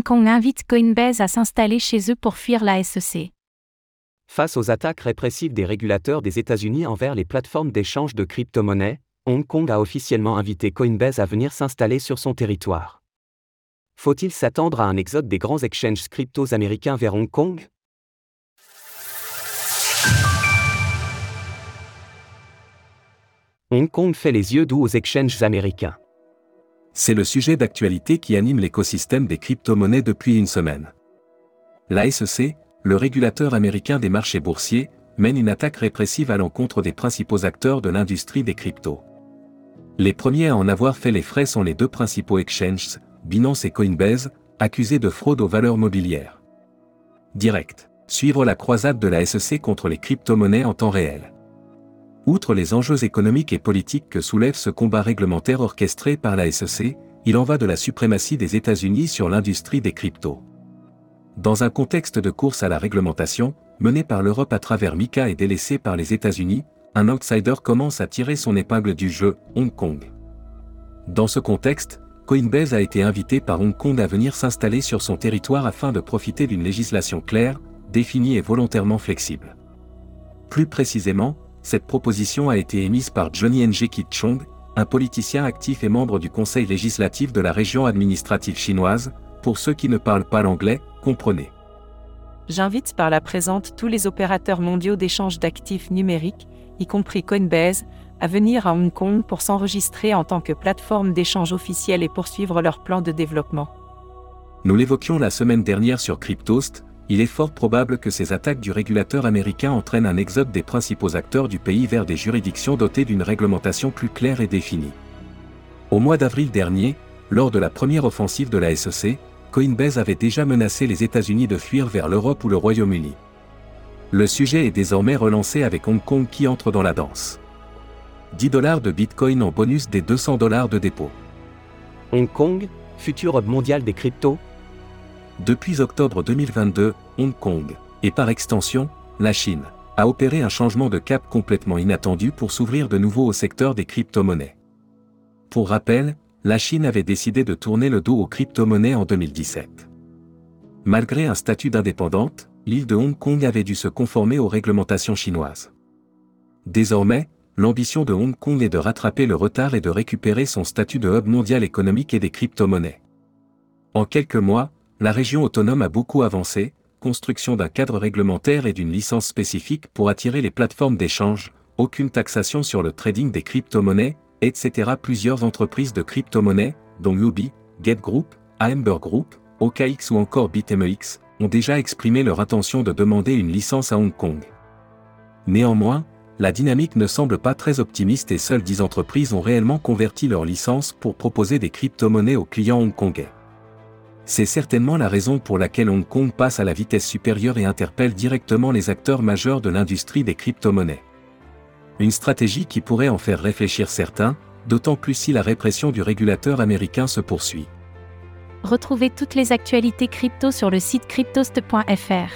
Hong Kong invite Coinbase à s'installer chez eux pour fuir la SEC. Face aux attaques répressives des régulateurs des États-Unis envers les plateformes d'échange de crypto-monnaies, Hong Kong a officiellement invité Coinbase à venir s'installer sur son territoire. Faut-il s'attendre à un exode des grands exchanges cryptos américains vers Hong Kong? Hong Kong fait les yeux doux aux exchanges américains. C'est le sujet d'actualité qui anime l'écosystème des crypto-monnaies depuis une semaine. La SEC, le régulateur américain des marchés boursiers, mène une attaque répressive à l'encontre des principaux acteurs de l'industrie des cryptos. Les premiers à en avoir fait les frais sont les deux principaux exchanges, Binance et Coinbase, accusés de fraude aux valeurs mobilières. Direct. Suivre la croisade de la SEC contre les crypto-monnaies en temps réel. Outre les enjeux économiques et politiques que soulève ce combat réglementaire orchestré par la SEC, il en va de la suprématie des États-Unis sur l'industrie des cryptos. Dans un contexte de course à la réglementation, menée par l'Europe à travers MICA et délaissée par les États-Unis, un outsider commence à tirer son épingle du jeu, Hong Kong. Dans ce contexte, Coinbase a été invité par Hong Kong à venir s'installer sur son territoire afin de profiter d'une législation claire, définie et volontairement flexible. Plus précisément, cette proposition a été émise par Johnny Ng Chong, un politicien actif et membre du Conseil législatif de la région administrative chinoise, pour ceux qui ne parlent pas l'anglais, comprenez. J'invite par la présente tous les opérateurs mondiaux d'échange d'actifs numériques, y compris Coinbase, à venir à Hong Kong pour s'enregistrer en tant que plateforme d'échange officielle et poursuivre leur plan de développement. Nous l'évoquions la semaine dernière sur Cryptost, il est fort probable que ces attaques du régulateur américain entraînent un exode des principaux acteurs du pays vers des juridictions dotées d'une réglementation plus claire et définie. Au mois d'avril dernier, lors de la première offensive de la SEC, Coinbase avait déjà menacé les États-Unis de fuir vers l'Europe ou le Royaume-Uni. Le sujet est désormais relancé avec Hong Kong qui entre dans la danse. 10 dollars de Bitcoin en bonus des 200 dollars de dépôt. Hong Kong, futur hub mondial des cryptos depuis octobre 2022, Hong Kong, et par extension, la Chine, a opéré un changement de cap complètement inattendu pour s'ouvrir de nouveau au secteur des crypto-monnaies. Pour rappel, la Chine avait décidé de tourner le dos aux crypto-monnaies en 2017. Malgré un statut d'indépendante, l'île de Hong Kong avait dû se conformer aux réglementations chinoises. Désormais, l'ambition de Hong Kong est de rattraper le retard et de récupérer son statut de hub mondial économique et des crypto-monnaies. En quelques mois, la région autonome a beaucoup avancé, construction d'un cadre réglementaire et d'une licence spécifique pour attirer les plateformes d'échange, aucune taxation sur le trading des crypto-monnaies, etc. Plusieurs entreprises de crypto-monnaies, dont Ubi, GetGroup, Amber Group, OKX ou encore BitMEX, ont déjà exprimé leur intention de demander une licence à Hong Kong. Néanmoins, la dynamique ne semble pas très optimiste et seules 10 entreprises ont réellement converti leur licence pour proposer des crypto-monnaies aux clients hongkongais. C'est certainement la raison pour laquelle Hong Kong passe à la vitesse supérieure et interpelle directement les acteurs majeurs de l'industrie des crypto-monnaies. Une stratégie qui pourrait en faire réfléchir certains, d'autant plus si la répression du régulateur américain se poursuit. Retrouvez toutes les actualités crypto sur le site cryptost.fr.